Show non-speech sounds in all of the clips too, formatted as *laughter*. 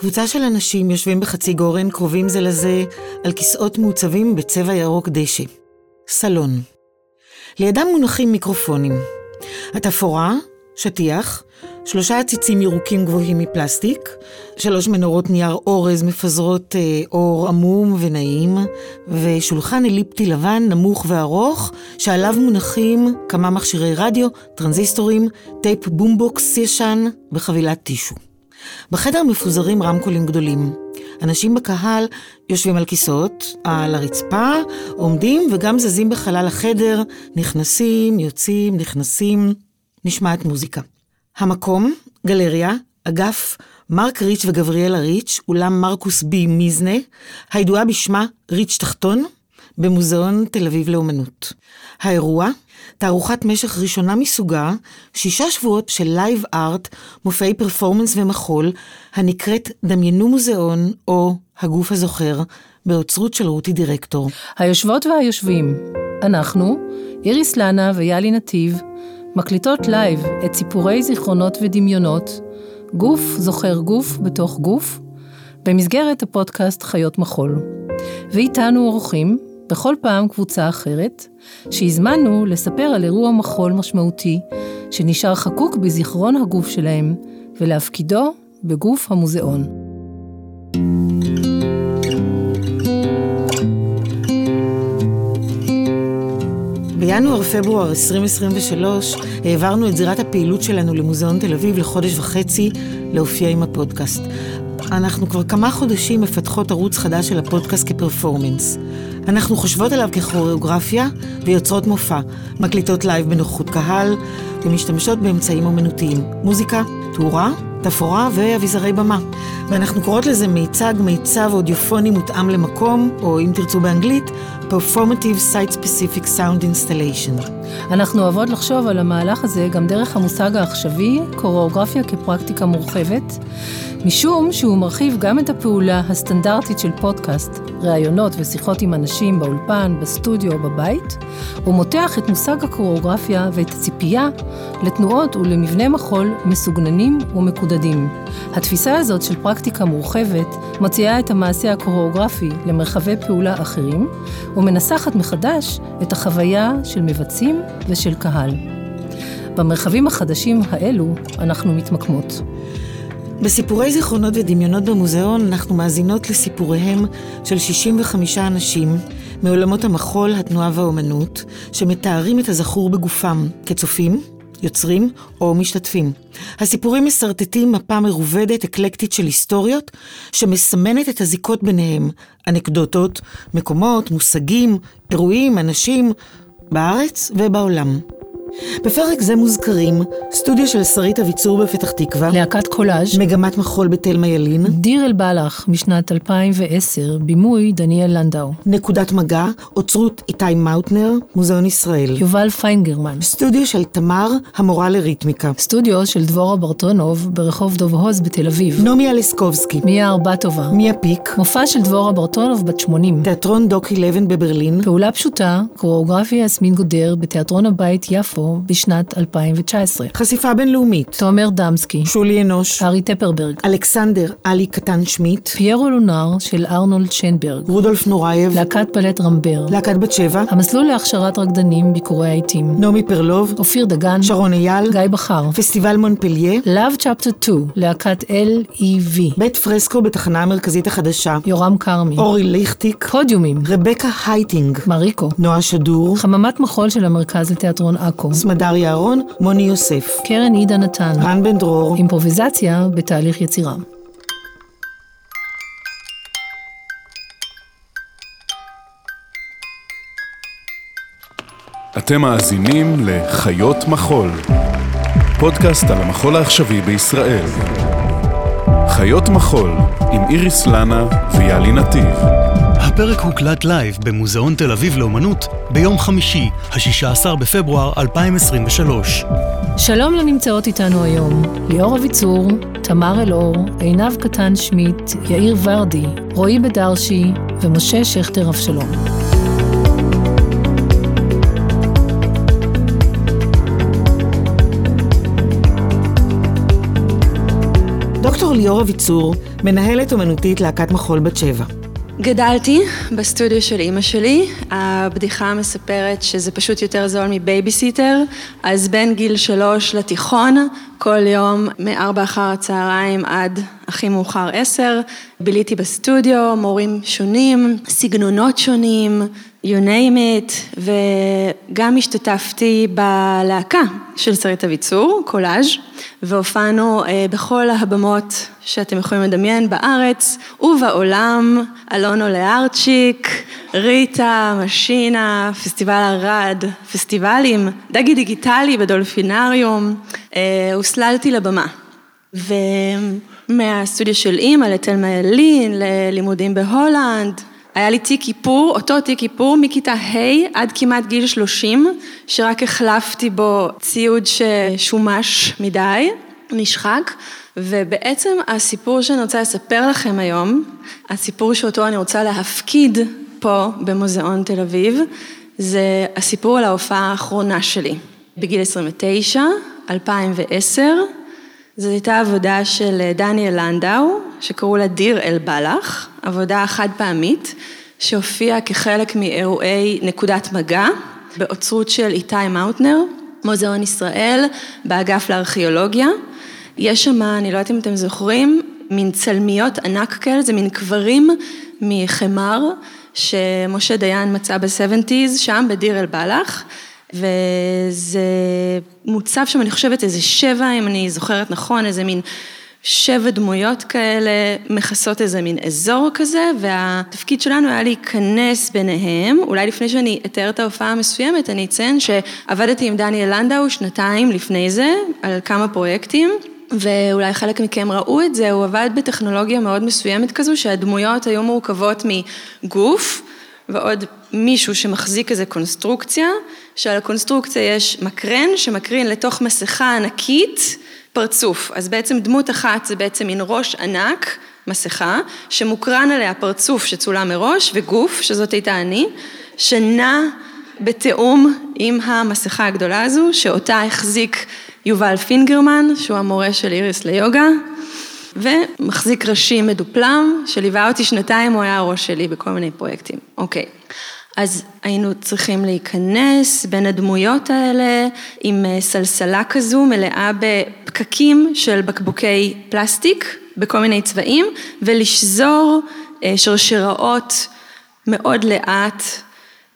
קבוצה של אנשים יושבים בחצי גורן, קרובים זה לזה, על כיסאות מעוצבים בצבע ירוק דשא. סלון. לידם מונחים מיקרופונים. התפאורה, שטיח, שלושה עציצים ירוקים גבוהים מפלסטיק, שלוש מנורות נייר אורז מפזרות אה, אור עמום ונעים, ושולחן אליפטי לבן נמוך וארוך, שעליו מונחים כמה מכשירי רדיו, טרנזיסטורים, טייפ בומבוקס ישן וחבילת טישו. בחדר מפוזרים רמקולים גדולים. אנשים בקהל יושבים על כיסאות, על הרצפה, עומדים וגם זזים בחלל החדר, נכנסים, יוצאים, נכנסים, נשמעת מוזיקה. המקום, גלריה, אגף מרק ריץ' וגבריאלה ריץ', אולם מרקוס בי מיזנה, הידועה בשמה ריץ' תחתון, במוזיאון תל אביב לאומנות. האירוע, תערוכת משך ראשונה מסוגה, שישה שבועות של live art, מופעי פרפורמנס ומחול, הנקראת דמיינו מוזיאון, או הגוף הזוכר, באוצרות של רותי דירקטור. היושבות והיושבים, אנחנו, איריס לנה ויאלי נתיב, מקליטות live את סיפורי זיכרונות ודמיונות, גוף זוכר גוף בתוך גוף, במסגרת הפודקאסט חיות מחול. ואיתנו אורחים, בכל פעם קבוצה אחרת, שהזמנו לספר על אירוע מחול משמעותי, שנשאר חקוק בזיכרון הגוף שלהם, ולהפקידו בגוף המוזיאון. בינואר-פברואר 2023 העברנו את זירת הפעילות שלנו למוזיאון תל אביב לחודש וחצי להופיע עם הפודקאסט. אנחנו כבר כמה חודשים מפתחות ערוץ חדש של הפודקאסט כפרפורמנס. אנחנו חושבות עליו ככוריאוגרפיה ויוצרות מופע, מקליטות live בנוכחות קהל ומשתמשות באמצעים אומנותיים, מוזיקה, תאורה, תפאורה ואביזרי במה. ואנחנו קוראות לזה מיצג, מיצב אודיופוני מותאם למקום, או אם תרצו באנגלית, Performative Site Specific Sound Installation. אנחנו אוהבות לחשוב על המהלך הזה גם דרך המושג העכשווי, קוריאוגרפיה כפרקטיקה מורחבת, משום שהוא מרחיב גם את הפעולה הסטנדרטית של פודקאסט, ראיונות ושיחות עם אנשים באולפן, בסטודיו או בבית, ומותח את מושג הקוריאוגרפיה ואת הציפייה לתנועות ולמבנה מחול מסוגננים ומקודדים. התפיסה הזאת של פרקטיקה מורחבת מוציאה את המעשה הקוריאוגרפי למרחבי פעולה אחרים, ומנסחת מחדש את החוויה של מבצעים ושל קהל. במרחבים החדשים האלו אנחנו מתמקמות. בסיפורי זיכרונות ודמיונות במוזיאון אנחנו מאזינות לסיפוריהם של 65 אנשים מעולמות המחול, התנועה והאומנות, שמתארים את הזכור בגופם כצופים, יוצרים או משתתפים. הסיפורים מסרטטים מפה מרובדת, אקלקטית של היסטוריות, שמסמנת את הזיקות ביניהם, אנקדוטות, מקומות, מושגים, אירועים, אנשים, בארץ ובעולם. בפרק זה מוזכרים סטודיו של שרית אביצור בפתח תקווה, להקת קולאז', מגמת מחול בתלמה ילין, דיר אל בלח משנת 2010, בימוי דניאל לנדאו, נקודת מגע, אוצרות איתי מאוטנר, מוזיאון ישראל, יובל פיינגרמן, סטודיו של תמר, המורה לריתמיקה, סטודיו של דבורה ברטונוב ברחוב דוב הוז בתל אביב, נעמי אלסקובסקי, מיה ארבטובה, מיה פיק, מופע של דבורה ברטונוב בת 80, תיאטרון Dock Eleven בברלין, פעולה פשוטה, קוריאוגרפיה יסמין גודר בתיאטרון הבית יפו בשנת 2019. חשיפה בינלאומית, תומר דמסקי, שולי אנוש, ארי טפרברג, אלכסנדר עלי קטן שמיד, פיירו לונר של ארנולד שנברג, רודולף נורייב, להקת בלט רמבר, להקת בת שבע, המסלול להכשרת רקדנים ביכורי העיתים, נעמי פרלוב, אופיר דגן, שרון אייל, גיא בכר, פסטיבל מונפליה, Love Chapter 2, להקת L.E.V, בית פרסקו בתחנה המרכזית החדשה, יורם כרמי, אורי ליכטיק, פודיומים, רבקה הייטינג, מריקו, נועה שדור, חממת מחול של המרכז לתיאטרון עכו, סמדר יערון, מוני יוסף, קרן עידה נתן, רן בן דרור, אימפרוביזציה בתהליך יצירה. אתם מאזינים לחיות מחול, פודקאסט על המחול העכשווי בישראל. חיות מחול עם איריס לנה ויעלי נתיב. הפרק הוקלט live במוזיאון תל אביב לאומנות ביום חמישי, ה-16 בפברואר 2023. שלום לנמצאות איתנו היום, ליאור אביצור, תמר אלאור, עינב קטן שמיד, יאיר ורדי, רועי בדרשי ומשה שכטר אבשלום. דוקטור ליאור אביצור, מנהלת אומנותית להקת מחול בת שבע. גדלתי בסטודיו של אימא שלי, הבדיחה מספרת שזה פשוט יותר זול מבייביסיטר, אז בין גיל שלוש לתיכון, כל יום מארבע אחר הצהריים עד הכי מאוחר עשר, ביליתי בסטודיו, מורים שונים, סגנונות שונים, you name it, וגם השתתפתי בלהקה של שרית אביצור, קולאז', והופענו אה, בכל הבמות שאתם יכולים לדמיין בארץ ובעולם, אלונו לארצ'יק, ריטה, משינה, פסטיבל ערד, פסטיבלים, דגי דיגיטלי בדולפינריום, אה, הוסללתי לבמה. ומהסטודיו של אימא לתלמה ילין, ללימודים בהולנד, היה לי תיק איפור, אותו תיק איפור מכיתה ה' עד כמעט גיל 30, שרק החלפתי בו ציוד ששומש מדי, נשחק, ובעצם הסיפור שאני רוצה לספר לכם היום, הסיפור שאותו אני רוצה להפקיד פה במוזיאון תל אביב, זה הסיפור על ההופעה האחרונה שלי. בגיל 29, 2010, זו הייתה עבודה של דניאל לנדאו, שקראו לה דיר אל בלח, עבודה חד פעמית, שהופיעה כחלק מאירועי נקודת מגע, באוצרות של איתי מאוטנר, מוזיאון ישראל, באגף לארכיאולוגיה. יש שם, אני לא יודעת אם אתם זוכרים, מין צלמיות ענק כאלה, זה מין קברים מחמר, שמשה דיין מצא ב-70's, שם בדיר אל בלח. וזה מוצב שם, אני חושבת, איזה שבע, אם אני זוכרת נכון, איזה מין שבע דמויות כאלה, מכסות איזה מין אזור כזה, והתפקיד שלנו היה להיכנס ביניהם. אולי לפני שאני אתאר את ההופעה המסוימת, אני אציין שעבדתי עם דניאל לנדאו שנתיים לפני זה, על כמה פרויקטים. ואולי חלק מכם ראו את זה, הוא עבד בטכנולוגיה מאוד מסוימת כזו, שהדמויות היו מורכבות מגוף, ועוד מישהו שמחזיק איזה קונסטרוקציה, שעל הקונסטרוקציה יש מקרן שמקרין לתוך מסכה ענקית פרצוף. אז בעצם דמות אחת זה בעצם מין ראש ענק, מסכה, שמוקרן עליה פרצוף שצולם מראש, וגוף, שזאת הייתה אני, שנע בתיאום עם המסכה הגדולה הזו, שאותה החזיק יובל פינגרמן, שהוא המורה של איריס ליוגה. ומחזיק ראשי מדופלם, שליווה אותי שנתיים, הוא היה הראש שלי בכל מיני פרויקטים. אוקיי. אז היינו צריכים להיכנס בין הדמויות האלה עם אה, סלסלה כזו מלאה בפקקים של בקבוקי פלסטיק בכל מיני צבעים ולשזור אה, שרשראות מאוד לאט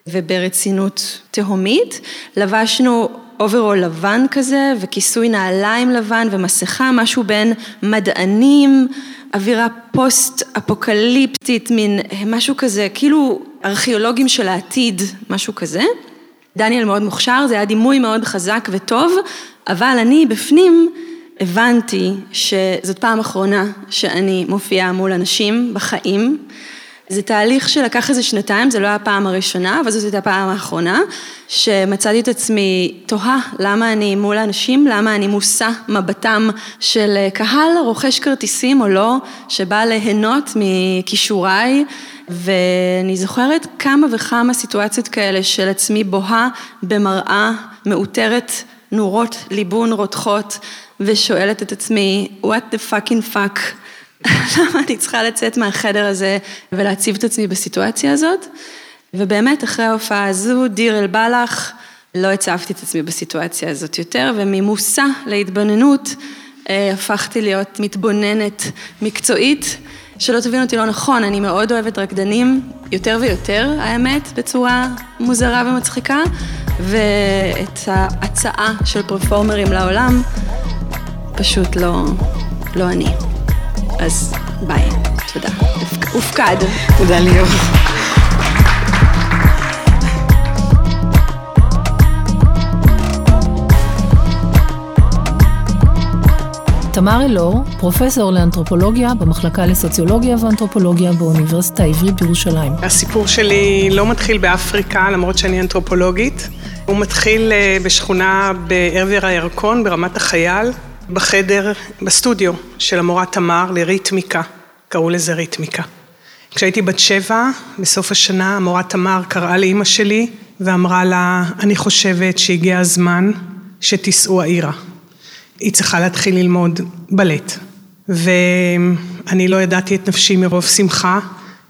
וברצינות תהומית. לבשנו אוברול לבן כזה וכיסוי נעליים לבן ומסכה, משהו בין מדענים, אווירה פוסט-אפוקליפטית, מין משהו כזה, כאילו ארכיאולוגים של העתיד, משהו כזה. דניאל מאוד מוכשר, זה היה דימוי מאוד חזק וטוב, אבל אני בפנים הבנתי שזאת פעם אחרונה שאני מופיעה מול אנשים בחיים. זה תהליך שלקח איזה שנתיים, זה לא היה הפעם הראשונה, אבל זאת הייתה הפעם האחרונה, שמצאתי את עצמי תוהה למה אני מול האנשים, למה אני מושא מבטם של קהל רוכש כרטיסים או לא, שבא ליהנות מכישוריי, ואני זוכרת כמה וכמה סיטואציות כאלה של עצמי בוהה במראה מאותרת נורות ליבון רותחות, ושואלת את עצמי, what the fucking fuck *laughs* למה אני צריכה לצאת מהחדר הזה ולהציב את עצמי בסיטואציה הזאת? ובאמת, אחרי ההופעה הזו, דיר אל בלח, לא הצבתי את עצמי בסיטואציה הזאת יותר, וממושא להתבוננות אה, הפכתי להיות מתבוננת מקצועית. שלא תבין אותי לא נכון, אני מאוד אוהבת רקדנים, יותר ויותר, האמת, בצורה מוזרה ומצחיקה, ואת ההצעה של פרפורמרים לעולם, פשוט לא, לא אני. אז ביי, תודה. הופקד. תודה ליאור. תמר אלאור, פרופסור לאנתרופולוגיה במחלקה לסוציולוגיה ואנתרופולוגיה באוניברסיטה העברית בירושלים. הסיפור שלי לא מתחיל באפריקה, למרות שאני אנתרופולוגית. הוא מתחיל אה, בשכונה בעבר הירקון, ברמת החייל. בחדר, בסטודיו של המורה תמר לריתמיקה, קראו לזה ריתמיקה. כשהייתי בת שבע, בסוף השנה, המורה תמר קראה לאימא שלי ואמרה לה, אני חושבת שהגיע הזמן שתיסעו העירה. היא צריכה להתחיל ללמוד בלט. ואני לא ידעתי את נפשי מרוב שמחה,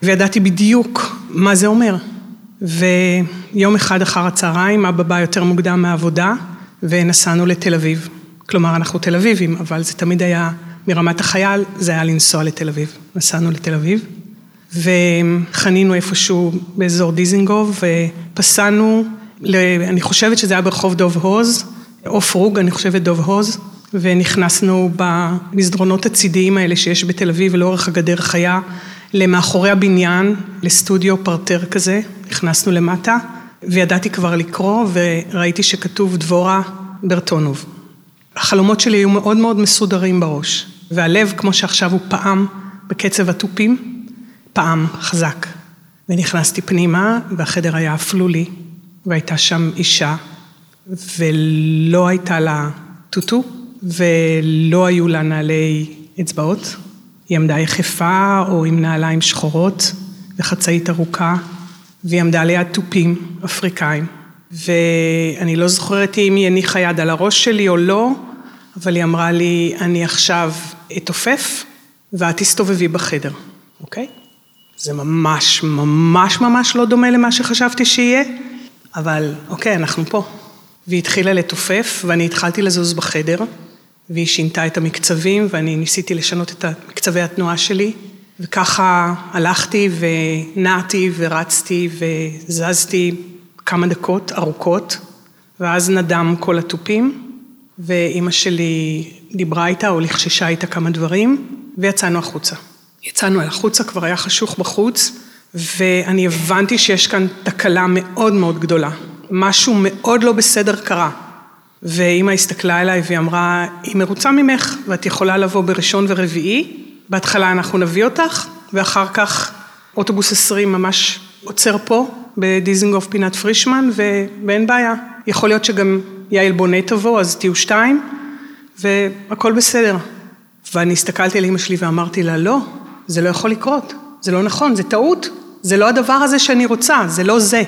וידעתי בדיוק מה זה אומר. ויום אחד אחר הצהריים, אבא בא יותר מוקדם מהעבודה, ונסענו לתל אביב. כלומר, אנחנו תל אביבים, אבל זה תמיד היה מרמת החייל, זה היה לנסוע לתל אביב. נסענו לתל אביב, וחנינו איפשהו באזור דיזינגוף, ופסענו, אני חושבת שזה היה ברחוב דוב הוז, עוף רוג, אני חושבת דוב הוז, ונכנסנו במסדרונות הצידיים האלה שיש בתל אביב ולאורך הגדר חיה, למאחורי הבניין, לסטודיו פרטר כזה, נכנסנו למטה, וידעתי כבר לקרוא, וראיתי שכתוב דבורה ברטונוב. החלומות שלי היו מאוד מאוד מסודרים בראש, והלב, כמו שעכשיו הוא פעם בקצב התופים, פעם חזק. ונכנסתי פנימה, והחדר היה אפלולי, והייתה שם אישה, ולא הייתה לה טוטו, ולא היו לה נעלי אצבעות. היא עמדה יחפה או עם נעליים שחורות וחצאית ארוכה, והיא עמדה ליד תופים אפריקאים. ואני לא זוכרת אם היא הניחה יד על הראש שלי או לא, אבל היא אמרה לי, אני עכשיו אתעופף ואת תסתובבי בחדר, אוקיי? זה ממש ממש ממש לא דומה למה שחשבתי שיהיה, אבל אוקיי, אנחנו פה. והיא התחילה לתופף ואני התחלתי לזוז בחדר. והיא שינתה את המקצבים ואני ניסיתי לשנות את מקצבי התנועה שלי וככה הלכתי ונעתי ורצתי וזזתי כמה דקות ארוכות ואז נדם כל התופים ואימא שלי דיברה איתה או לחששה איתה כמה דברים ויצאנו החוצה. יצאנו אל החוצה, כבר היה חשוך בחוץ ואני הבנתי שיש כאן תקלה מאוד מאוד גדולה. משהו מאוד לא בסדר קרה. ואימא הסתכלה אליי והיא אמרה, היא מרוצה ממך ואת יכולה לבוא בראשון ורביעי, בהתחלה אנחנו נביא אותך, ואחר כך אוטובוס 20 ממש עוצר פה, בדיזינגוף פינת פרישמן, ואין בעיה. יכול להיות שגם יעל בונה תבוא, אז תהיו שתיים, והכל בסדר. ואני הסתכלתי על אימא שלי ואמרתי לה, לא, זה לא יכול לקרות, זה לא נכון, זה טעות, זה לא הדבר הזה שאני רוצה, זה לא זה.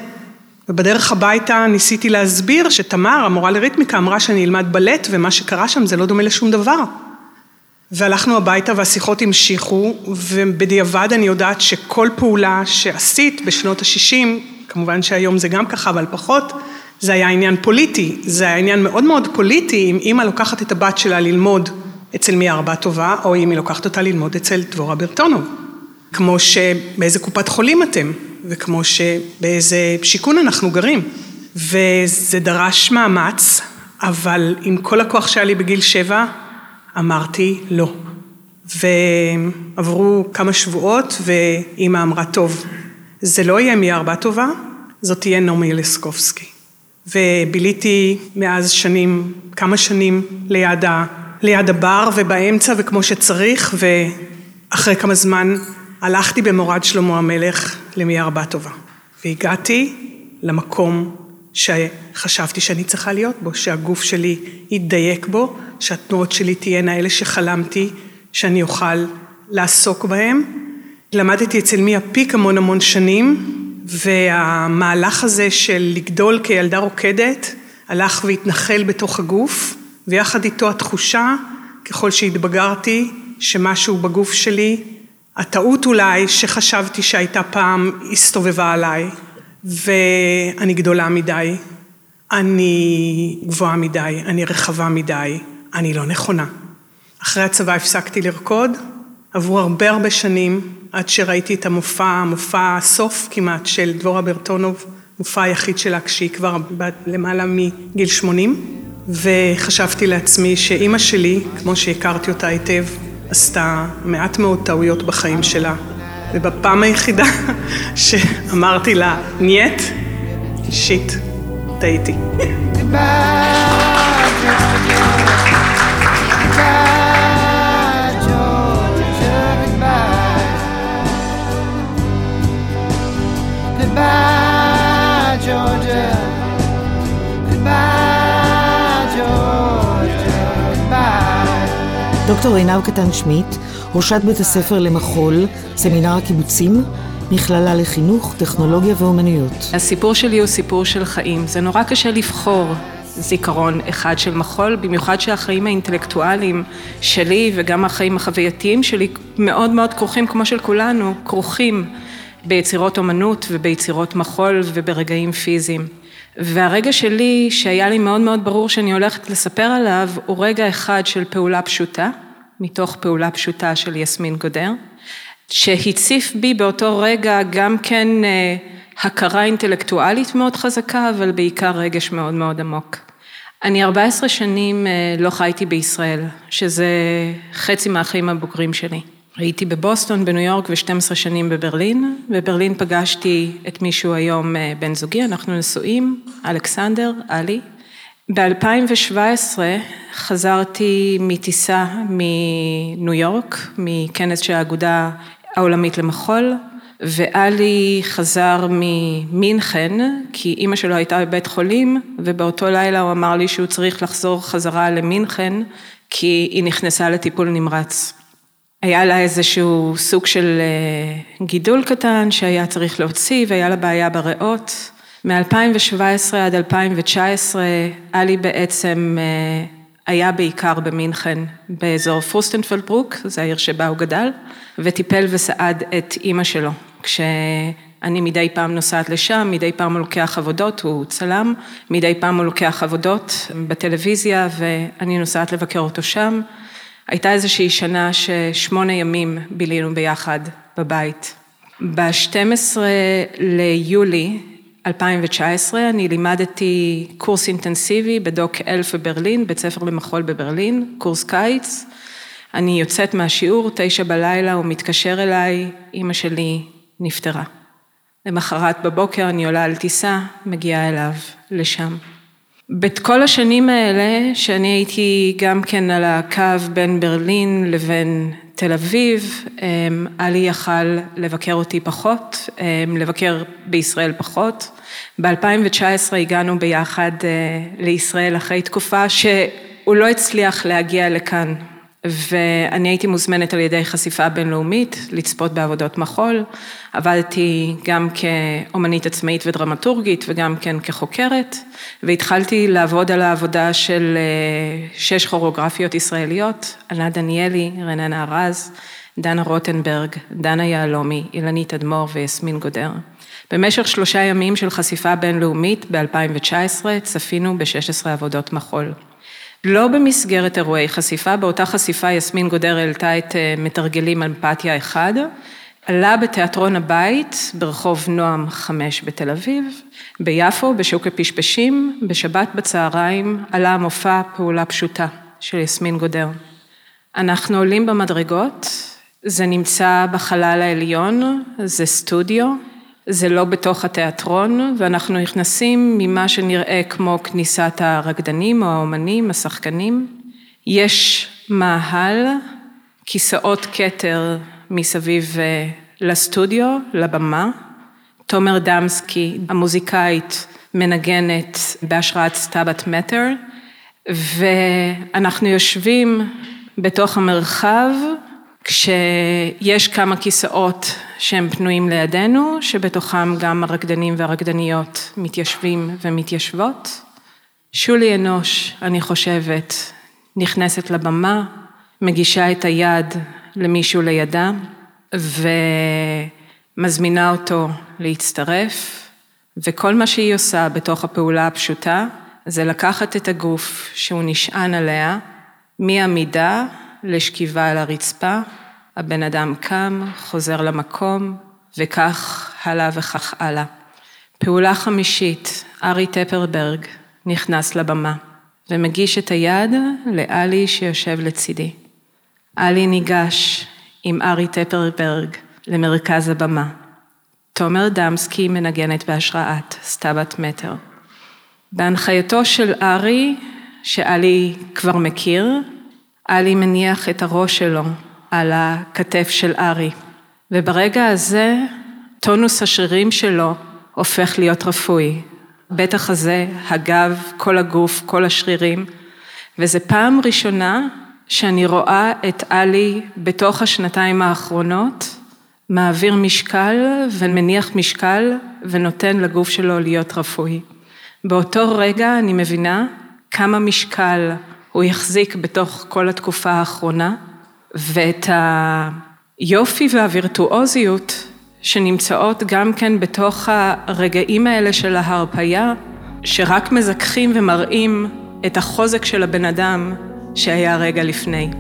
ובדרך הביתה ניסיתי להסביר שתמר, המורה לריתמיקה, אמרה שאני אלמד בלט, ומה שקרה שם זה לא דומה לשום דבר. והלכנו הביתה והשיחות המשיכו, ובדיעבד אני יודעת שכל פעולה שעשית בשנות ה-60, כמובן שהיום זה גם ככה, אבל פחות, זה היה עניין פוליטי. זה היה עניין מאוד מאוד פוליטי, אם אימא לוקחת את הבת שלה ללמוד אצל מי ארבע טובה, או אם היא לוקחת אותה ללמוד אצל דבורה ברטונוב. כמו שבאיזה קופת חולים אתם. וכמו שבאיזה שיכון אנחנו גרים. וזה דרש מאמץ, אבל עם כל הכוח שהיה לי בגיל שבע, אמרתי לא. ועברו כמה שבועות, ואימא אמרה, טוב, זה לא יהיה מי ארבע טובה, זאת תהיה נעמי לסקובסקי. וביליתי מאז שנים, כמה שנים ליד, ה, ליד הבר ובאמצע וכמו שצריך, ואחרי כמה זמן הלכתי במורד שלמה המלך למי ארבע טובה, והגעתי למקום שחשבתי שאני צריכה להיות בו, שהגוף שלי יתדייק בו, שהתנועות שלי תהיינה אלה שחלמתי שאני אוכל לעסוק בהם. למדתי אצל מי הפיק המון המון שנים, והמהלך הזה של לגדול כילדה רוקדת, הלך והתנחל בתוך הגוף, ויחד איתו התחושה, ככל שהתבגרתי, שמשהו בגוף שלי הטעות אולי שחשבתי שהייתה פעם הסתובבה עליי, ואני גדולה מדי, אני גבוהה מדי, אני רחבה מדי, אני לא נכונה. אחרי הצבא הפסקתי לרקוד, עברו הרבה הרבה שנים עד שראיתי את המופע, מופע הסוף כמעט של דבורה ברטונוב, מופע היחיד שלה כשהיא כבר למעלה מגיל 80, וחשבתי לעצמי שאימא שלי, כמו שהכרתי אותה היטב, עשתה מעט מאוד טעויות בחיים שלה, ובפעם היחידה שאמרתי לה, נייט, שיט, טעיתי. דוקטור עינב קטן שמיט, ראשת בית הספר למחול, סמינר הקיבוצים, מכללה לחינוך, טכנולוגיה ואומנויות. הסיפור שלי הוא סיפור של חיים. זה נורא קשה לבחור זיכרון אחד של מחול, במיוחד שהחיים האינטלקטואליים שלי וגם החיים החווייתיים שלי מאוד מאוד כרוכים, כמו של כולנו, כרוכים ביצירות אומנות וביצירות מחול וברגעים פיזיים. והרגע שלי, שהיה לי מאוד מאוד ברור שאני הולכת לספר עליו, הוא רגע אחד של פעולה פשוטה, מתוך פעולה פשוטה של יסמין גודר, שהציף בי באותו רגע גם כן אה, הכרה אינטלקטואלית מאוד חזקה, אבל בעיקר רגש מאוד מאוד עמוק. אני 14 שנים אה, לא חייתי בישראל, שזה חצי מהחיים הבוגרים שלי. הייתי בבוסטון, בניו יורק ו-12 שנים בברלין. בברלין פגשתי את מישהו היום אה, בן זוגי, אנחנו נשואים, אלכסנדר, עלי. ב-2017 חזרתי מטיסה מניו יורק, מכנס של האגודה העולמית למחול, ואלי חזר ממינכן, כי אימא שלו הייתה בבית חולים, ובאותו לילה הוא אמר לי שהוא צריך לחזור חזרה למינכן, כי היא נכנסה לטיפול נמרץ. היה לה איזשהו סוג של אה, גידול קטן שהיה צריך להוציא, והיה לה בעיה בריאות. מ-2017 עד 2019, אלי בעצם אה, היה בעיקר במינכן, באזור פירסטנפלדברוק, זו העיר שבה הוא גדל, וטיפל וסעד את אימא שלו. כשאני מדי פעם נוסעת לשם, מדי פעם הוא לוקח עבודות, הוא צלם, מדי פעם הוא לוקח עבודות בטלוויזיה, ואני נוסעת לבקר אותו שם. הייתה איזושהי שנה ששמונה ימים בילינו ביחד בבית. ב-12 ליולי 2019 אני לימדתי קורס אינטנסיבי בדוק אלף בברלין, בית ספר למחול בברלין, קורס קיץ. אני יוצאת מהשיעור, תשע בלילה, הוא מתקשר אליי, אימא שלי נפטרה. למחרת בבוקר אני עולה על טיסה, מגיעה אליו, לשם. בכל השנים האלה, שאני הייתי גם כן על הקו בין ברלין לבין תל אביב, עלי יכל לבקר אותי פחות, לבקר בישראל פחות. ב-2019 הגענו ביחד אה, לישראל אחרי תקופה שהוא לא הצליח להגיע לכאן. ואני הייתי מוזמנת על ידי חשיפה בינלאומית לצפות בעבודות מחול, עבדתי גם כאומנית עצמאית ודרמטורגית וגם כן כחוקרת, והתחלתי לעבוד על העבודה של אה, שש כוריאוגרפיות ישראליות, ענת דניאלי, רננה ארז, דנה רוטנברג, דנה יהלומי, אילנית אדמו"ר ויסמין גודר. במשך שלושה ימים של חשיפה בינלאומית ב-2019 צפינו ב-16 עבודות מחול. לא במסגרת אירועי חשיפה, באותה חשיפה יסמין גודר העלתה את אה, מתרגלים אמפתיה אחד, עלה בתיאטרון הבית ברחוב נועם חמש בתל אביב, ביפו, בשוק הפשפשים, בשבת בצהריים עלה המופע פעולה פשוטה של יסמין גודר. אנחנו עולים במדרגות, זה נמצא בחלל העליון, זה סטודיו, זה לא בתוך התיאטרון, ואנחנו נכנסים ממה שנראה כמו כניסת הרקדנים או האומנים, השחקנים. יש מאהל, כיסאות כתר מסביב אה, לסטודיו, לבמה. תומר דמסקי, המוזיקאית, מנגנת בהשראת סטאבט מטר, ואנחנו יושבים בתוך המרחב כשיש כמה כיסאות שהם פנויים לידינו, שבתוכם גם הרקדנים והרקדניות מתיישבים ומתיישבות. שולי אנוש, אני חושבת, נכנסת לבמה, מגישה את היד למישהו לידה, ומזמינה אותו להצטרף, וכל מה שהיא עושה בתוך הפעולה הפשוטה, זה לקחת את הגוף שהוא נשען עליה, מעמידה לשכיבה על הרצפה, הבן אדם קם, חוזר למקום, וכך הלאה וכך הלאה. פעולה חמישית, ארי טפרברג נכנס לבמה, ומגיש את היד לאלי שיושב לצידי. אלי ניגש עם ארי טפרברג למרכז הבמה. תומר דמסקי מנגנת בהשראת סטאבט מטר. בהנחייתו של ארי, שאלי כבר מכיר, אלי מניח את הראש שלו על הכתף של ארי, וברגע הזה טונוס השרירים שלו הופך להיות רפוי. בית החזה, הגב, כל הגוף, כל השרירים, וזו פעם ראשונה שאני רואה את עלי בתוך השנתיים האחרונות, מעביר משקל ומניח משקל ונותן לגוף שלו להיות רפואי. באותו רגע אני מבינה כמה משקל הוא יחזיק בתוך כל התקופה האחרונה, ואת היופי והווירטואוזיות שנמצאות גם כן בתוך הרגעים האלה של ההרפייה, שרק מזכחים ומראים את החוזק של הבן אדם שהיה רגע לפני.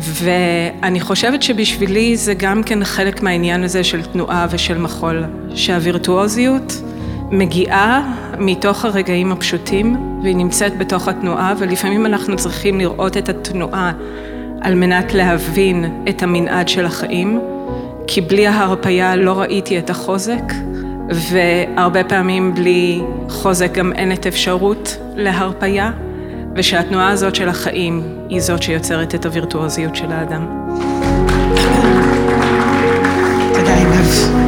ואני חושבת שבשבילי זה גם כן חלק מהעניין הזה של תנועה ושל מחול, שהווירטואוזיות מגיעה מתוך הרגעים הפשוטים והיא נמצאת בתוך התנועה ולפעמים אנחנו צריכים לראות את התנועה על מנת להבין את המנעד של החיים, כי בלי ההרפייה לא ראיתי את החוזק והרבה פעמים בלי חוזק גם אין את אפשרות להרפייה ושהתנועה הזאת של החיים היא זאת שיוצרת את הווירטואוזיות של האדם. תודה עינב.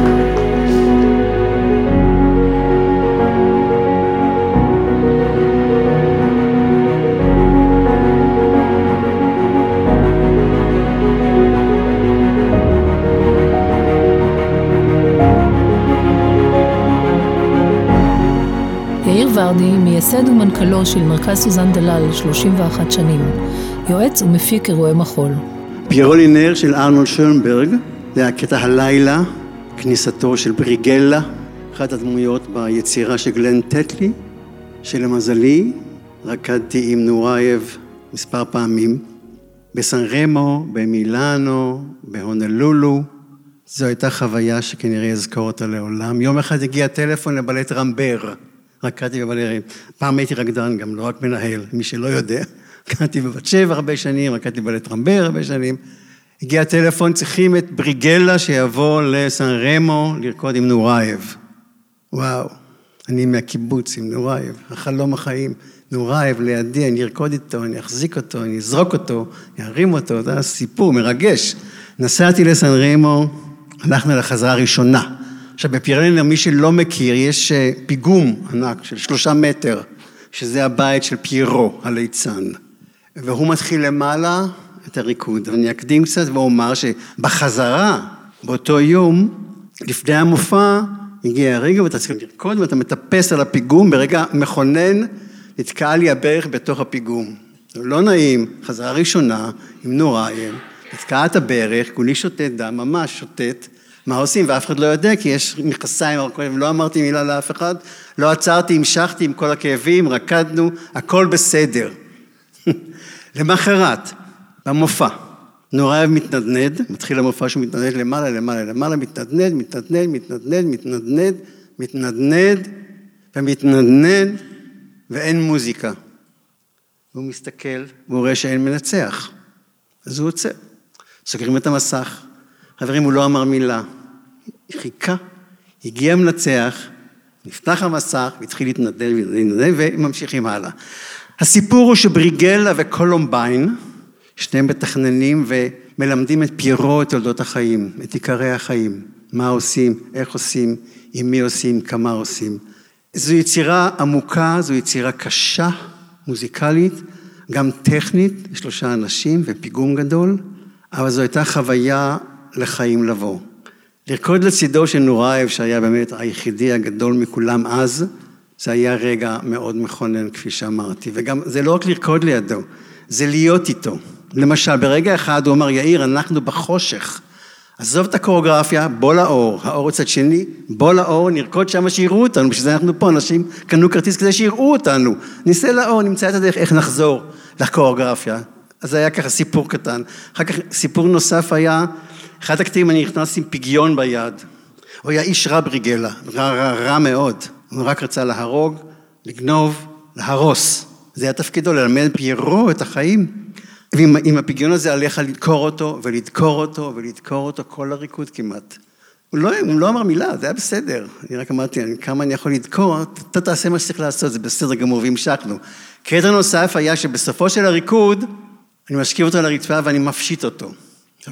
מייסד ומנכ"לו של מרכז סוזן דלל 31 שנים, יועץ ומפיק אירועי מחול. פיירו לינר של ארנולד שנברג, זה היה קטע הלילה, כניסתו של בריגלה, אחת הדמויות ביצירה של גלן טטלי, שלמזלי רקדתי עם נורייב מספר פעמים, בסן רמו, במילאנו, בהונלולו. זו הייתה חוויה שכנראה אזכור אותה לעולם. יום אחד הגיע טלפון לבלט רמבר. רקדתי בבלרים. פעם הייתי רקדן, גם לא רק מנהל, מי שלא יודע. *laughs* רקדתי בבת שבע הרבה שנים, רקדתי בבלט רמבר הרבה שנים. הגיע טלפון, צריכים את בריגלה שיבוא לסן רמו לרקוד עם נורייב. וואו, אני מהקיבוץ עם נורייב, החלום החיים. נורייב לידי, אני ארקוד איתו, אני אחזיק אותו, אני אזרוק אותו, אני ארים אותו, זה היה סיפור מרגש. נסעתי לסן רמו, הלכנו לחזרה הראשונה. עכשיו בפירנר, מי שלא מכיר, יש אה, פיגום ענק של שלושה מטר, שזה הבית של פיירו, הליצן. והוא מתחיל למעלה את הריקוד. אני אקדים קצת ואומר שבחזרה, באותו יום, לפני המופע, הגיע הרגע ואתה צריך לרקוד ואתה מטפס על הפיגום, ברגע מכונן נתקעה לי הברך בתוך הפיגום. לא נעים, חזרה ראשונה עם נוריים, נתקעת הברך, כולי שותת דם, ממש שותת, מה עושים, ואף אחד לא יודע, כי יש מכנסיים ארוכות, לא אמרתי מילה לאף אחד, לא עצרתי, המשכתי עם כל הכאבים, רקדנו, הכל בסדר. *laughs* למחרת, במופע, נורייב מתנדנד, מתחיל המופע שהוא מתנדנד למעלה, למעלה, למעלה, מתנדנד, מתנדנד, מתנדנד, מתנדנד, מתנדנד ומתנדנד, ואין מוזיקה. והוא מסתכל, והוא רואה שאין מנצח. אז הוא עוצר. סוגרים את המסך, חברים, הוא לא אמר מילה. חיכה, הגיע מנצח, נפתח המסך, והתחיל להתנדב וממשיכים הלאה. הסיפור הוא שבריגלה וקולומביין, שניהם מתכננים ומלמדים את פיירו את תולדות החיים, את עיקרי החיים, מה עושים, איך עושים, עם מי עושים, כמה עושים. זו יצירה עמוקה, זו יצירה קשה, מוזיקלית, גם טכנית, שלושה אנשים ופיגום גדול, אבל זו הייתה חוויה לחיים לבוא. לרקוד לצידו של נורייב, שהיה באמת היחידי הגדול מכולם אז, זה היה רגע מאוד מכונן, כפי שאמרתי. וגם, זה לא רק לרקוד לידו, זה להיות איתו. למשל, ברגע אחד הוא אמר, יאיר, אנחנו בחושך. עזוב את הקוריאוגרפיה, בוא לאור. האור מצד שני, בוא לאור, נרקוד שם שיראו אותנו, בשביל זה אנחנו פה, אנשים קנו כרטיס כדי שיראו אותנו. ניסה לאור, נמצא את הדרך איך נחזור לקוריאוגרפיה. אז זה היה ככה סיפור קטן. אחר כך סיפור נוסף היה אחד הקטעים אני נכנס עם פגיון ביד. הוא היה איש רע בריגלה, רע, רע, רע מאוד. הוא רק רצה להרוג, לגנוב, להרוס. זה היה תפקידו, ללמד פיירו את החיים. ועם הפגיון הזה עליך לדקור אותו, ולדקור אותו, ולדקור אותו, כל הריקוד כמעט. הוא לא, הוא לא אמר מילה, זה היה בסדר. אני רק אמרתי, כמה אני יכול לדקור, אתה תעשה מה שצריך לעשות, זה בסדר גמור, והמשכנו. קטע נוסף היה שבסופו של הריקוד, אני משכיב אותו על הרצפה ואני מפשיט אותו.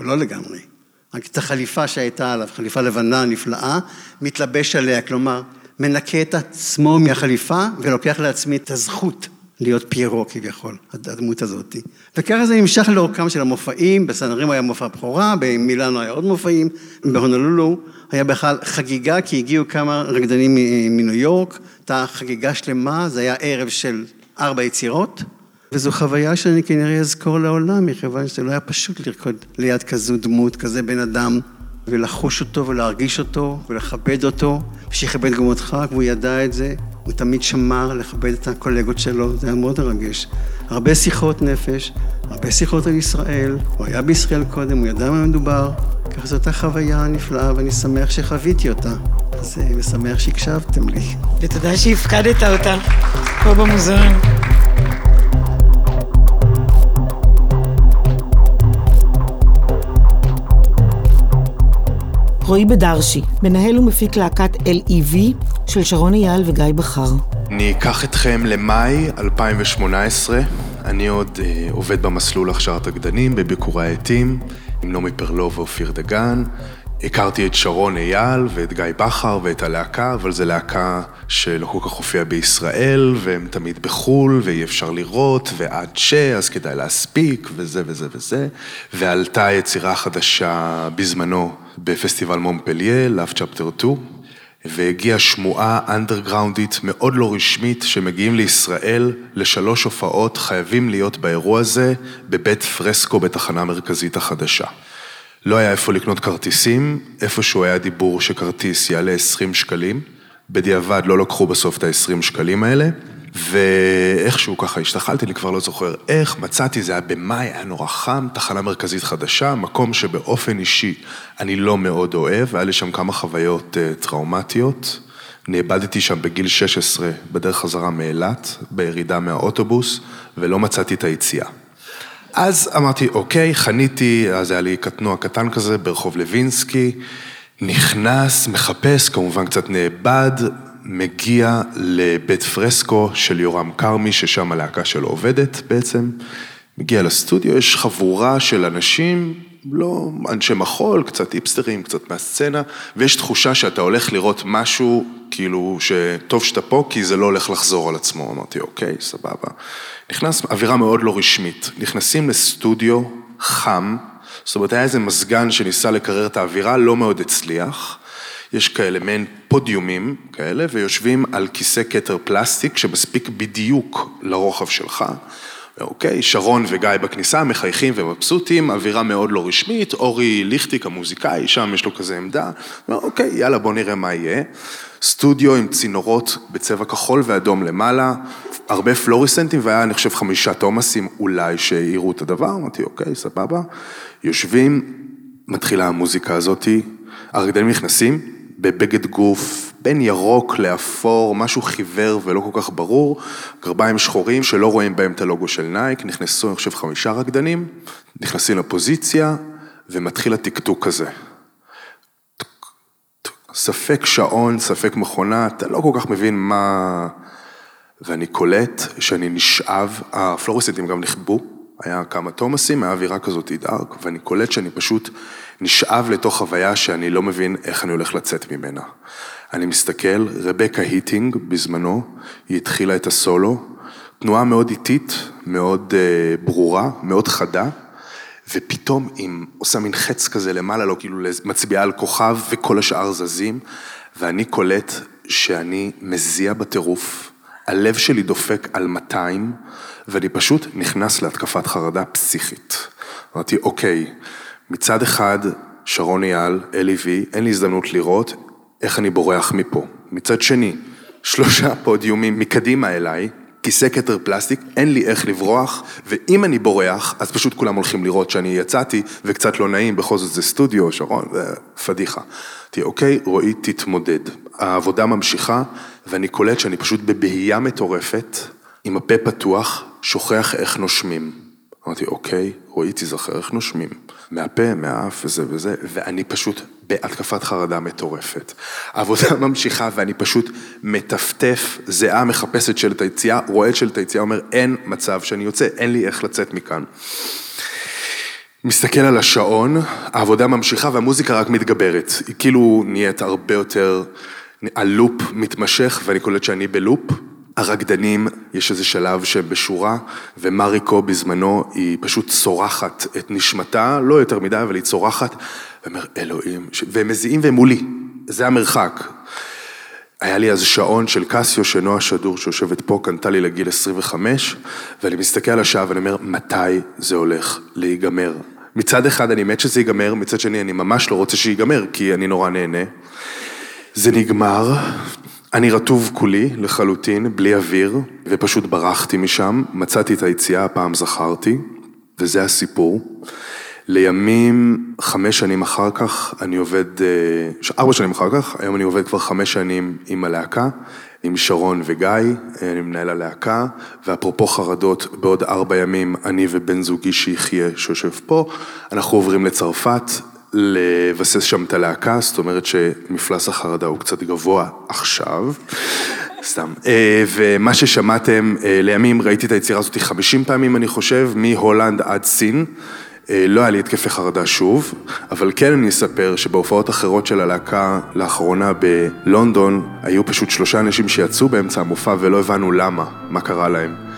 לא לגמרי. רק את החליפה שהייתה עליו, חליפה לבנה נפלאה, מתלבש עליה, כלומר, מנקה את עצמו מהחליפה ולוקח לעצמי את הזכות להיות פיירו כביכול, הדמות הזאת. וככה זה נמשך לאורכם של המופעים, בסנרים היה מופע בכורה, במילאנו היה עוד מופעים, בהונולולו היה בכלל חגיגה, כי הגיעו כמה רקדנים מניו יורק, הייתה חגיגה שלמה, זה היה ערב של ארבע יצירות, וזו חוויה שאני כנראה אזכור לעולם, מכיוון שזה לא היה פשוט לרקוד ליד כזו דמות, כזה בן אדם, ולחוש אותו ולהרגיש אותו ולכבד אותו, ושיכבד גם אותך, והוא ידע את זה. הוא תמיד שמר לכבד את הקולגות שלו, זה היה מאוד מרגש. הרבה שיחות נפש, הרבה שיחות על ישראל, הוא היה בישראל קודם, הוא ידע מה מדובר. ככה זו אותה חוויה נפלאה, ואני שמח שחוויתי אותה. אז אני אה, שמח שהקשבתם לי. ותודה שהפקדת אותה פה במוזיאון. רועי בדרשי, מנהל ומפיק להקת L.E.V. של שרון אייל וגיא בכר. אני אקח אתכם למאי 2018, אני עוד אה, עובד במסלול הכשרת הגדנים בביקורי העטים עם נעמי פרלו ואופיר דגן. הכרתי את שרון אייל ואת גיא בכר ואת הלהקה, אבל זו להקה שלא כל כך הופיעה בישראל, והם תמיד בחו"ל, ואי אפשר לראות, ועד ש, אז כדאי להספיק, וזה וזה וזה. ועלתה יצירה חדשה בזמנו בפסטיבל מומפליה, Love Chapter 2, והגיעה שמועה אנדרגראונדית מאוד לא רשמית, שמגיעים לישראל לשלוש הופעות, חייבים להיות באירוע הזה, בבית פרסקו בתחנה המרכזית החדשה. לא היה איפה לקנות כרטיסים, איפשהו היה דיבור שכרטיס יעלה 20 שקלים, בדיעבד לא לקחו בסוף את ה-20 שקלים האלה, ואיכשהו ככה השתחלתי, אני כבר לא זוכר איך, מצאתי, זה היה במאי, היה נורא חם, תחנה מרכזית חדשה, מקום שבאופן אישי אני לא מאוד אוהב, היה לי שם כמה חוויות uh, טראומטיות. נאבדתי שם בגיל 16 בדרך חזרה מאילת, בירידה מהאוטובוס, ולא מצאתי את היציאה. אז אמרתי, אוקיי, חניתי, אז היה לי קטנוע קטן כזה ברחוב לוינסקי, נכנס, מחפש, כמובן קצת נאבד, מגיע לבית פרסקו של יורם כרמי, ששם הלהקה שלו עובדת בעצם. מגיע לסטודיו, יש חבורה של אנשים, לא אנשי מחול, קצת היפסטרים, קצת מהסצנה, ויש תחושה שאתה הולך לראות משהו, כאילו, שטוב שאתה פה, כי זה לא הולך לחזור על עצמו. אמרתי, אוקיי, סבבה. נכנס אווירה מאוד לא רשמית. נכנסים לסטודיו חם, זאת אומרת, היה איזה מזגן שניסה לקרר את האווירה, לא מאוד הצליח. יש כאלה מעין פודיומים כאלה, ויושבים על כיסא כתר פלסטיק שמספיק בדיוק לרוחב שלך. אוקיי, שרון וגיא בכניסה, מחייכים ומבסוטים, אווירה מאוד לא רשמית, אורי ליכטיק המוזיקאי, שם יש לו כזה עמדה, אוקיי, יאללה בוא נראה מה יהיה. סטודיו עם צינורות בצבע כחול ואדום למעלה, הרבה פלוריסנטים, והיה אני חושב חמישה תומאסים אולי שהעירו את הדבר, אמרתי אוקיי, סבבה. יושבים, מתחילה המוזיקה הזאתי, הרקדנים נכנסים בבגד גוף בין ירוק לאפור, משהו חיוור ולא כל כך ברור, גרביים שחורים שלא רואים בהם את הלוגו של נייק, נכנסו אני חושב חמישה רקדנים, נכנסים לפוזיציה ומתחיל הטקטוק הזה. ספק שעון, ספק מכונה, אתה לא כל כך מבין מה... ואני קולט שאני נשאב, הפלורסנטים גם נכבו, היה כמה תומאסים, היה אווירה כזאת dark, ואני קולט שאני פשוט נשאב לתוך חוויה שאני לא מבין איך אני הולך לצאת ממנה. אני מסתכל, רבקה היטינג בזמנו, היא התחילה את הסולו, תנועה מאוד איטית, מאוד uh, ברורה, מאוד חדה, ופתאום היא עושה מין חץ כזה למעלה, לא כאילו מצביעה על כוכב וכל השאר זזים, ואני קולט שאני מזיע בטירוף, הלב שלי דופק על 200, ואני פשוט נכנס להתקפת חרדה פסיכית. אמרתי, אוקיי, מצד אחד, שרון אייל, אלי וי, אין לי הזדמנות לראות איך אני בורח מפה. מצד שני, שלושה פודיומים מקדימה אליי, כיסא כתר פלסטיק, אין לי איך לברוח, ואם אני בורח, אז פשוט כולם הולכים לראות שאני יצאתי, וקצת לא נעים, בכל זאת זה סטודיו, שרון, זה פדיחה. אמרתי, אוקיי, רועי, תתמודד. העבודה ממשיכה, ואני קולט שאני פשוט בבהייה מטורפת, עם הפה פתוח, שוכח איך נושמים. אמרתי, אוקיי, רועי, תיזכר איך נושמים. מהפה, מהאף וזה וזה, ואני פשוט בהתקפת חרדה מטורפת. העבודה *laughs* ממשיכה ואני פשוט מטפטף, זיעה מחפשת שלט היציאה, רואה את שלט היציאה, אומר, אין מצב שאני יוצא, אין לי איך לצאת מכאן. מסתכל על השעון, העבודה ממשיכה והמוזיקה רק מתגברת. היא כאילו נהיית הרבה יותר, הלופ מתמשך ואני קולט שאני בלופ. הרקדנים, יש איזה שלב שהם בשורה, ומריקו בזמנו, היא פשוט צורחת את נשמתה, לא יותר מדי, אבל היא צורחת, ואומר, אלוהים, והם מזיעים והם מולי, זה המרחק. היה לי אז שעון של קסיו שנועה שדור שיושבת פה קנתה לי לגיל 25 ואני מסתכל על השעה ואני אומר מתי זה הולך להיגמר. מצד אחד אני מת שזה ייגמר, מצד שני אני ממש לא רוצה שיגמר כי אני נורא נהנה. זה נגמר, אני רטוב כולי לחלוטין, בלי אוויר, ופשוט ברחתי משם, מצאתי את היציאה, הפעם זכרתי, וזה הסיפור. לימים, חמש שנים אחר כך, אני עובד, אה, ארבע שנים אחר כך, היום אני עובד כבר חמש שנים עם הלהקה, עם שרון וגיא, אני מנהל הלהקה, ואפרופו חרדות, בעוד ארבע ימים אני ובן זוגי שיחיה, שיושב פה, אנחנו עוברים לצרפת, לבסס שם את הלהקה, זאת אומרת שמפלס החרדה הוא קצת גבוה עכשיו, סתם. אה, ומה ששמעתם, אה, לימים ראיתי את היצירה הזאת 50 פעמים, אני חושב, מהולנד עד סין. אה, לא היה לי התקפי חרדה שוב, אבל כן אני אספר שבהופעות אחרות של הלהקה לאחרונה בלונדון, היו פשוט שלושה אנשים שיצאו באמצע המופע ולא הבנו למה, מה קרה להם.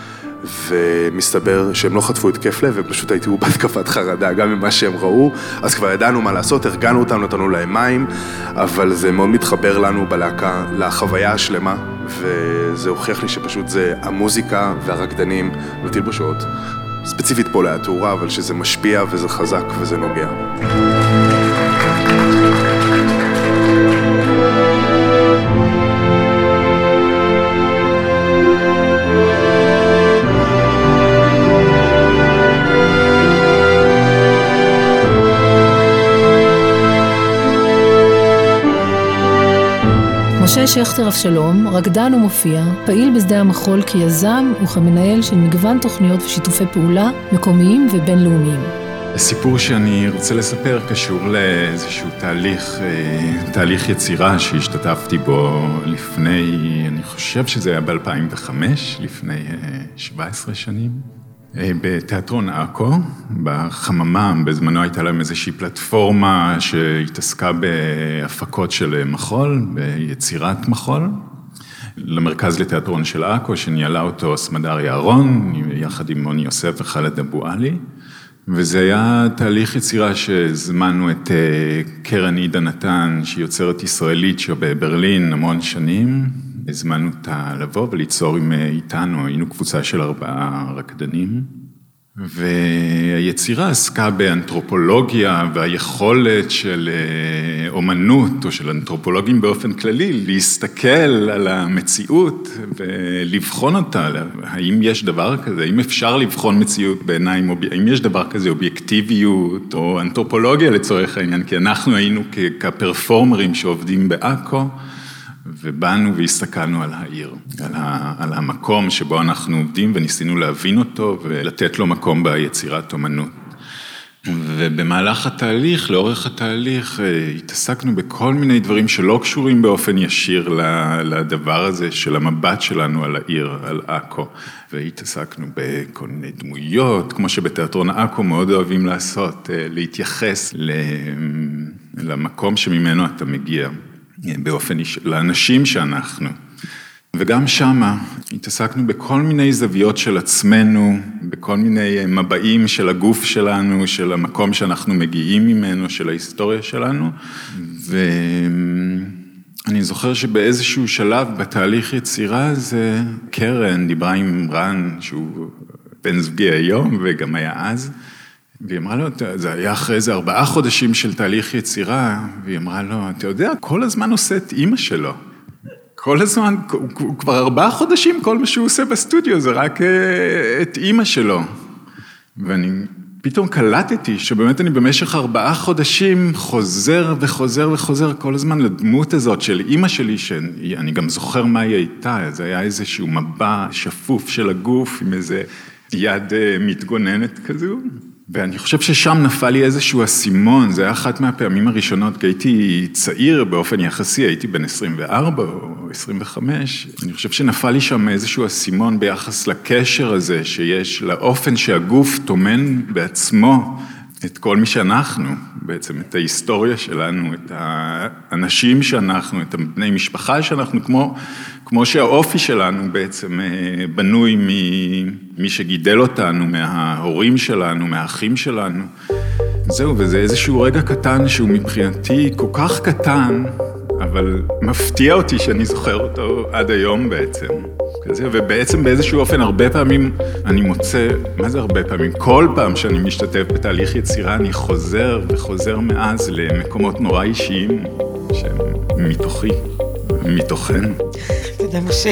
ומסתבר שהם לא חטפו התקף לב, הם פשוט הייתו בהתקפת חרדה גם ממה שהם ראו, אז כבר ידענו מה לעשות, ארגנו אותם, נתנו להם מים, אבל זה מאוד מתחבר לנו בלהקה לחוויה השלמה, וזה הוכיח לי שפשוט זה המוזיקה והרקדנים ותלבושות, ספציפית פה לתאורה, אבל שזה משפיע וזה חזק וזה נוגע. משה שכטר אבשלום, רקדן ומופיע, פעיל בשדה המחול כיזם וכמנהל של מגוון תוכניות ושיתופי פעולה מקומיים ובינלאומיים. הסיפור שאני רוצה לספר קשור לאיזשהו תהליך, אה, תהליך יצירה שהשתתפתי בו לפני, אני חושב שזה היה ב-2005, לפני 17 אה, שנים. אה, בתיאטרון עכו, בחממה, בזמנו הייתה להם איזושהי פלטפורמה שהתעסקה בהפקות של מחול, ביצירת מחול. למרכז לתיאטרון של עכו, שניהלה אותו סמדר יערון, יחד עם מוני יוסף וחאלד אבו עלי. וזה היה תהליך יצירה שהזמנו את אה, קרן עידה נתן, שהיא יוצרת ישראלית שבברלין המון שנים, הזמנו אותה לבוא וליצור עם, אה, איתנו, היינו קבוצה של ארבעה רקדנים. והיצירה עסקה באנתרופולוגיה והיכולת של אה, אומנות או של אנתרופולוגים באופן כללי להסתכל על המציאות ולבחון אותה, האם יש דבר כזה, האם אפשר לבחון מציאות בעיניים, האם יש דבר כזה אובייקטיביות או אנתרופולוגיה לצורך העניין, כי אנחנו היינו כפרפורמרים שעובדים בעכו. ובאנו והסתכלנו על העיר, על, ה, על המקום שבו אנחנו עובדים וניסינו להבין אותו ולתת לו מקום ביצירת אומנות. ובמהלך התהליך, לאורך התהליך, אה, התעסקנו בכל מיני דברים שלא קשורים באופן ישיר לדבר הזה של המבט שלנו על העיר, על עכו. והתעסקנו בכל מיני דמויות, כמו שבתיאטרון עכו מאוד אוהבים לעשות, אה, להתייחס למקום שממנו אתה מגיע. באופן אישי, לאנשים שאנחנו. וגם שמה התעסקנו בכל מיני זוויות של עצמנו, בכל מיני מבעים של הגוף שלנו, של המקום שאנחנו מגיעים ממנו, של ההיסטוריה שלנו. ואני זוכר שבאיזשהו שלב בתהליך יצירה הזה, קרן דיברה עם רן, שהוא בן זוגי היום וגם היה אז, והיא אמרה לו, זה היה אחרי איזה ארבעה חודשים של תהליך יצירה, והיא אמרה לו, אתה יודע, כל הזמן עושה את אימא שלו. כל הזמן, הוא כבר ארבעה חודשים, כל מה שהוא עושה בסטודיו זה רק אה, את אימא שלו. ואני פתאום קלטתי שבאמת אני במשך ארבעה חודשים חוזר וחוזר וחוזר כל הזמן לדמות הזאת של אימא שלי, שאני גם זוכר מה היא הייתה, זה היה איזשהו מבע שפוף של הגוף עם איזה יד אה, מתגוננת כזו. ואני חושב ששם נפל לי איזשהו אסימון, זה היה אחת מהפעמים הראשונות, כי הייתי צעיר באופן יחסי, הייתי בן 24 או 25, אני חושב שנפל לי שם איזשהו אסימון ביחס לקשר הזה שיש, לאופן שהגוף טומן בעצמו את כל מי שאנחנו, בעצם את ההיסטוריה שלנו, את האנשים שאנחנו, את הבני משפחה שאנחנו, כמו, כמו שהאופי שלנו בעצם אה, בנוי ממי שגידל אותנו, מההורים שלנו, מהאחים שלנו. זהו, וזה איזשהו רגע קטן שהוא מבחינתי כל כך קטן, אבל מפתיע אותי שאני זוכר אותו עד היום בעצם. כזה, ובעצם באיזשהו אופן הרבה פעמים אני מוצא, מה זה הרבה פעמים? כל פעם שאני משתתף בתהליך יצירה אני חוזר וחוזר מאז למקומות נורא אישיים שהם מתוכי, מתוכנו. תודה, משה.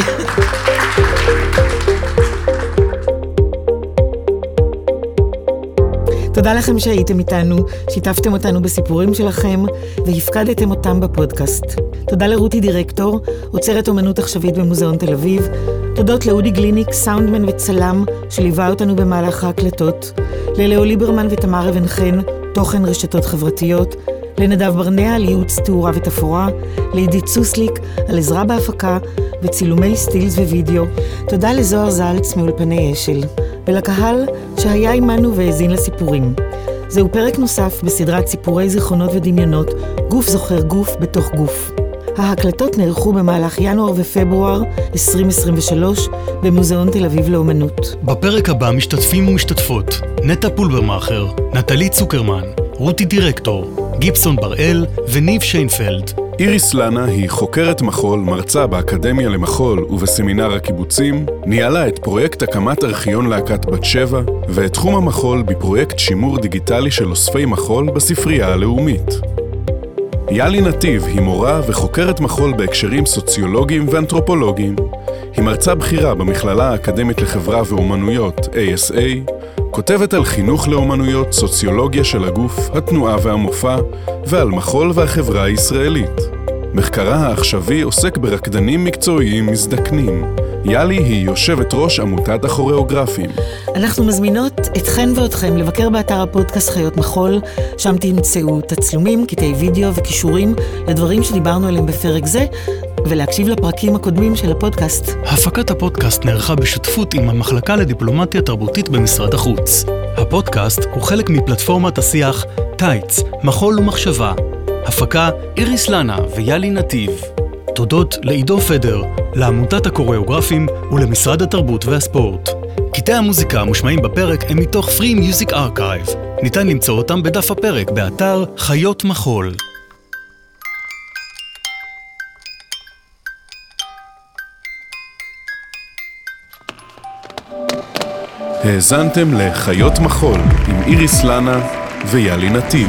תודה לכם שהייתם איתנו, שיתפתם אותנו בסיפורים שלכם והפקדתם אותם בפודקאסט. תודה לרותי דירקטור, עוצרת אומנות עכשווית במוזיאון תל אביב. תודות לאודי גליניק, סאונדמן וצלם, שליווה אותנו במהלך ההקלטות. ללאו ליברמן ותמר אבן חן, תוכן רשתות חברתיות. לנדב ברנע על ייעוץ תאורה ותפאורה, לעידית סוסליק על עזרה בהפקה וצילומי סטילס ווידאו. תודה לזוהר זלץ מאולפני אשל, ולקהל שהיה עמנו והאזין לסיפורים. זהו פרק נוסף בסדרת סיפורי זיכרונות ודמיונות, גוף זוכר גוף בתוך גוף. ההקלטות נערכו במהלך ינואר ופברואר 2023 במוזיאון תל אביב לאומנות. בפרק הבא משתתפים ומשתתפות נטע פולברמאכר, נטלי צוקרמן, רותי דירקטור, גיבסון בראל וניב שיינפלד. איריס לנה היא חוקרת מחול, מרצה באקדמיה למחול ובסמינר הקיבוצים, ניהלה את פרויקט הקמת ארכיון להקת בת שבע, ואת תחום המחול בפרויקט שימור דיגיטלי של אוספי מחול בספרייה הלאומית. יאלי נתיב היא מורה וחוקרת מחול בהקשרים סוציולוגיים ואנתרופולוגיים. היא מרצה בכירה במכללה האקדמית לחברה ואומנויות, ASA, כותבת על חינוך לאומנויות, סוציולוגיה של הגוף, התנועה והמופע, ועל מחול והחברה הישראלית. מחקרה העכשווי עוסק ברקדנים מקצועיים מזדקנים. יאלי היא יושבת ראש עמותת הכוריאוגרפים. אנחנו מזמינות אתכן ואתכם לבקר באתר הפודקאסט חיות מחול, שם תמצאו תצלומים, קטעי וידאו וכישורים לדברים שדיברנו עליהם בפרק זה, ולהקשיב לפרקים הקודמים של הפודקאסט. הפקת הפודקאסט נערכה בשותפות עם המחלקה לדיפלומטיה תרבותית במשרד החוץ. הפודקאסט הוא חלק מפלטפורמת השיח טייץ, מחול ומחשבה. הפקה איריס לנה ויאלי נתיב. תודות לעידו פדר, לעמותת הקוריאוגרפים ולמשרד התרבות והספורט. קטעי המוזיקה המושמעים בפרק הם מתוך Free Music Archive. ניתן למצוא אותם בדף הפרק באתר חיות מחול. האזנתם לחיות מחול עם איריס לנה ויאלי נתיב.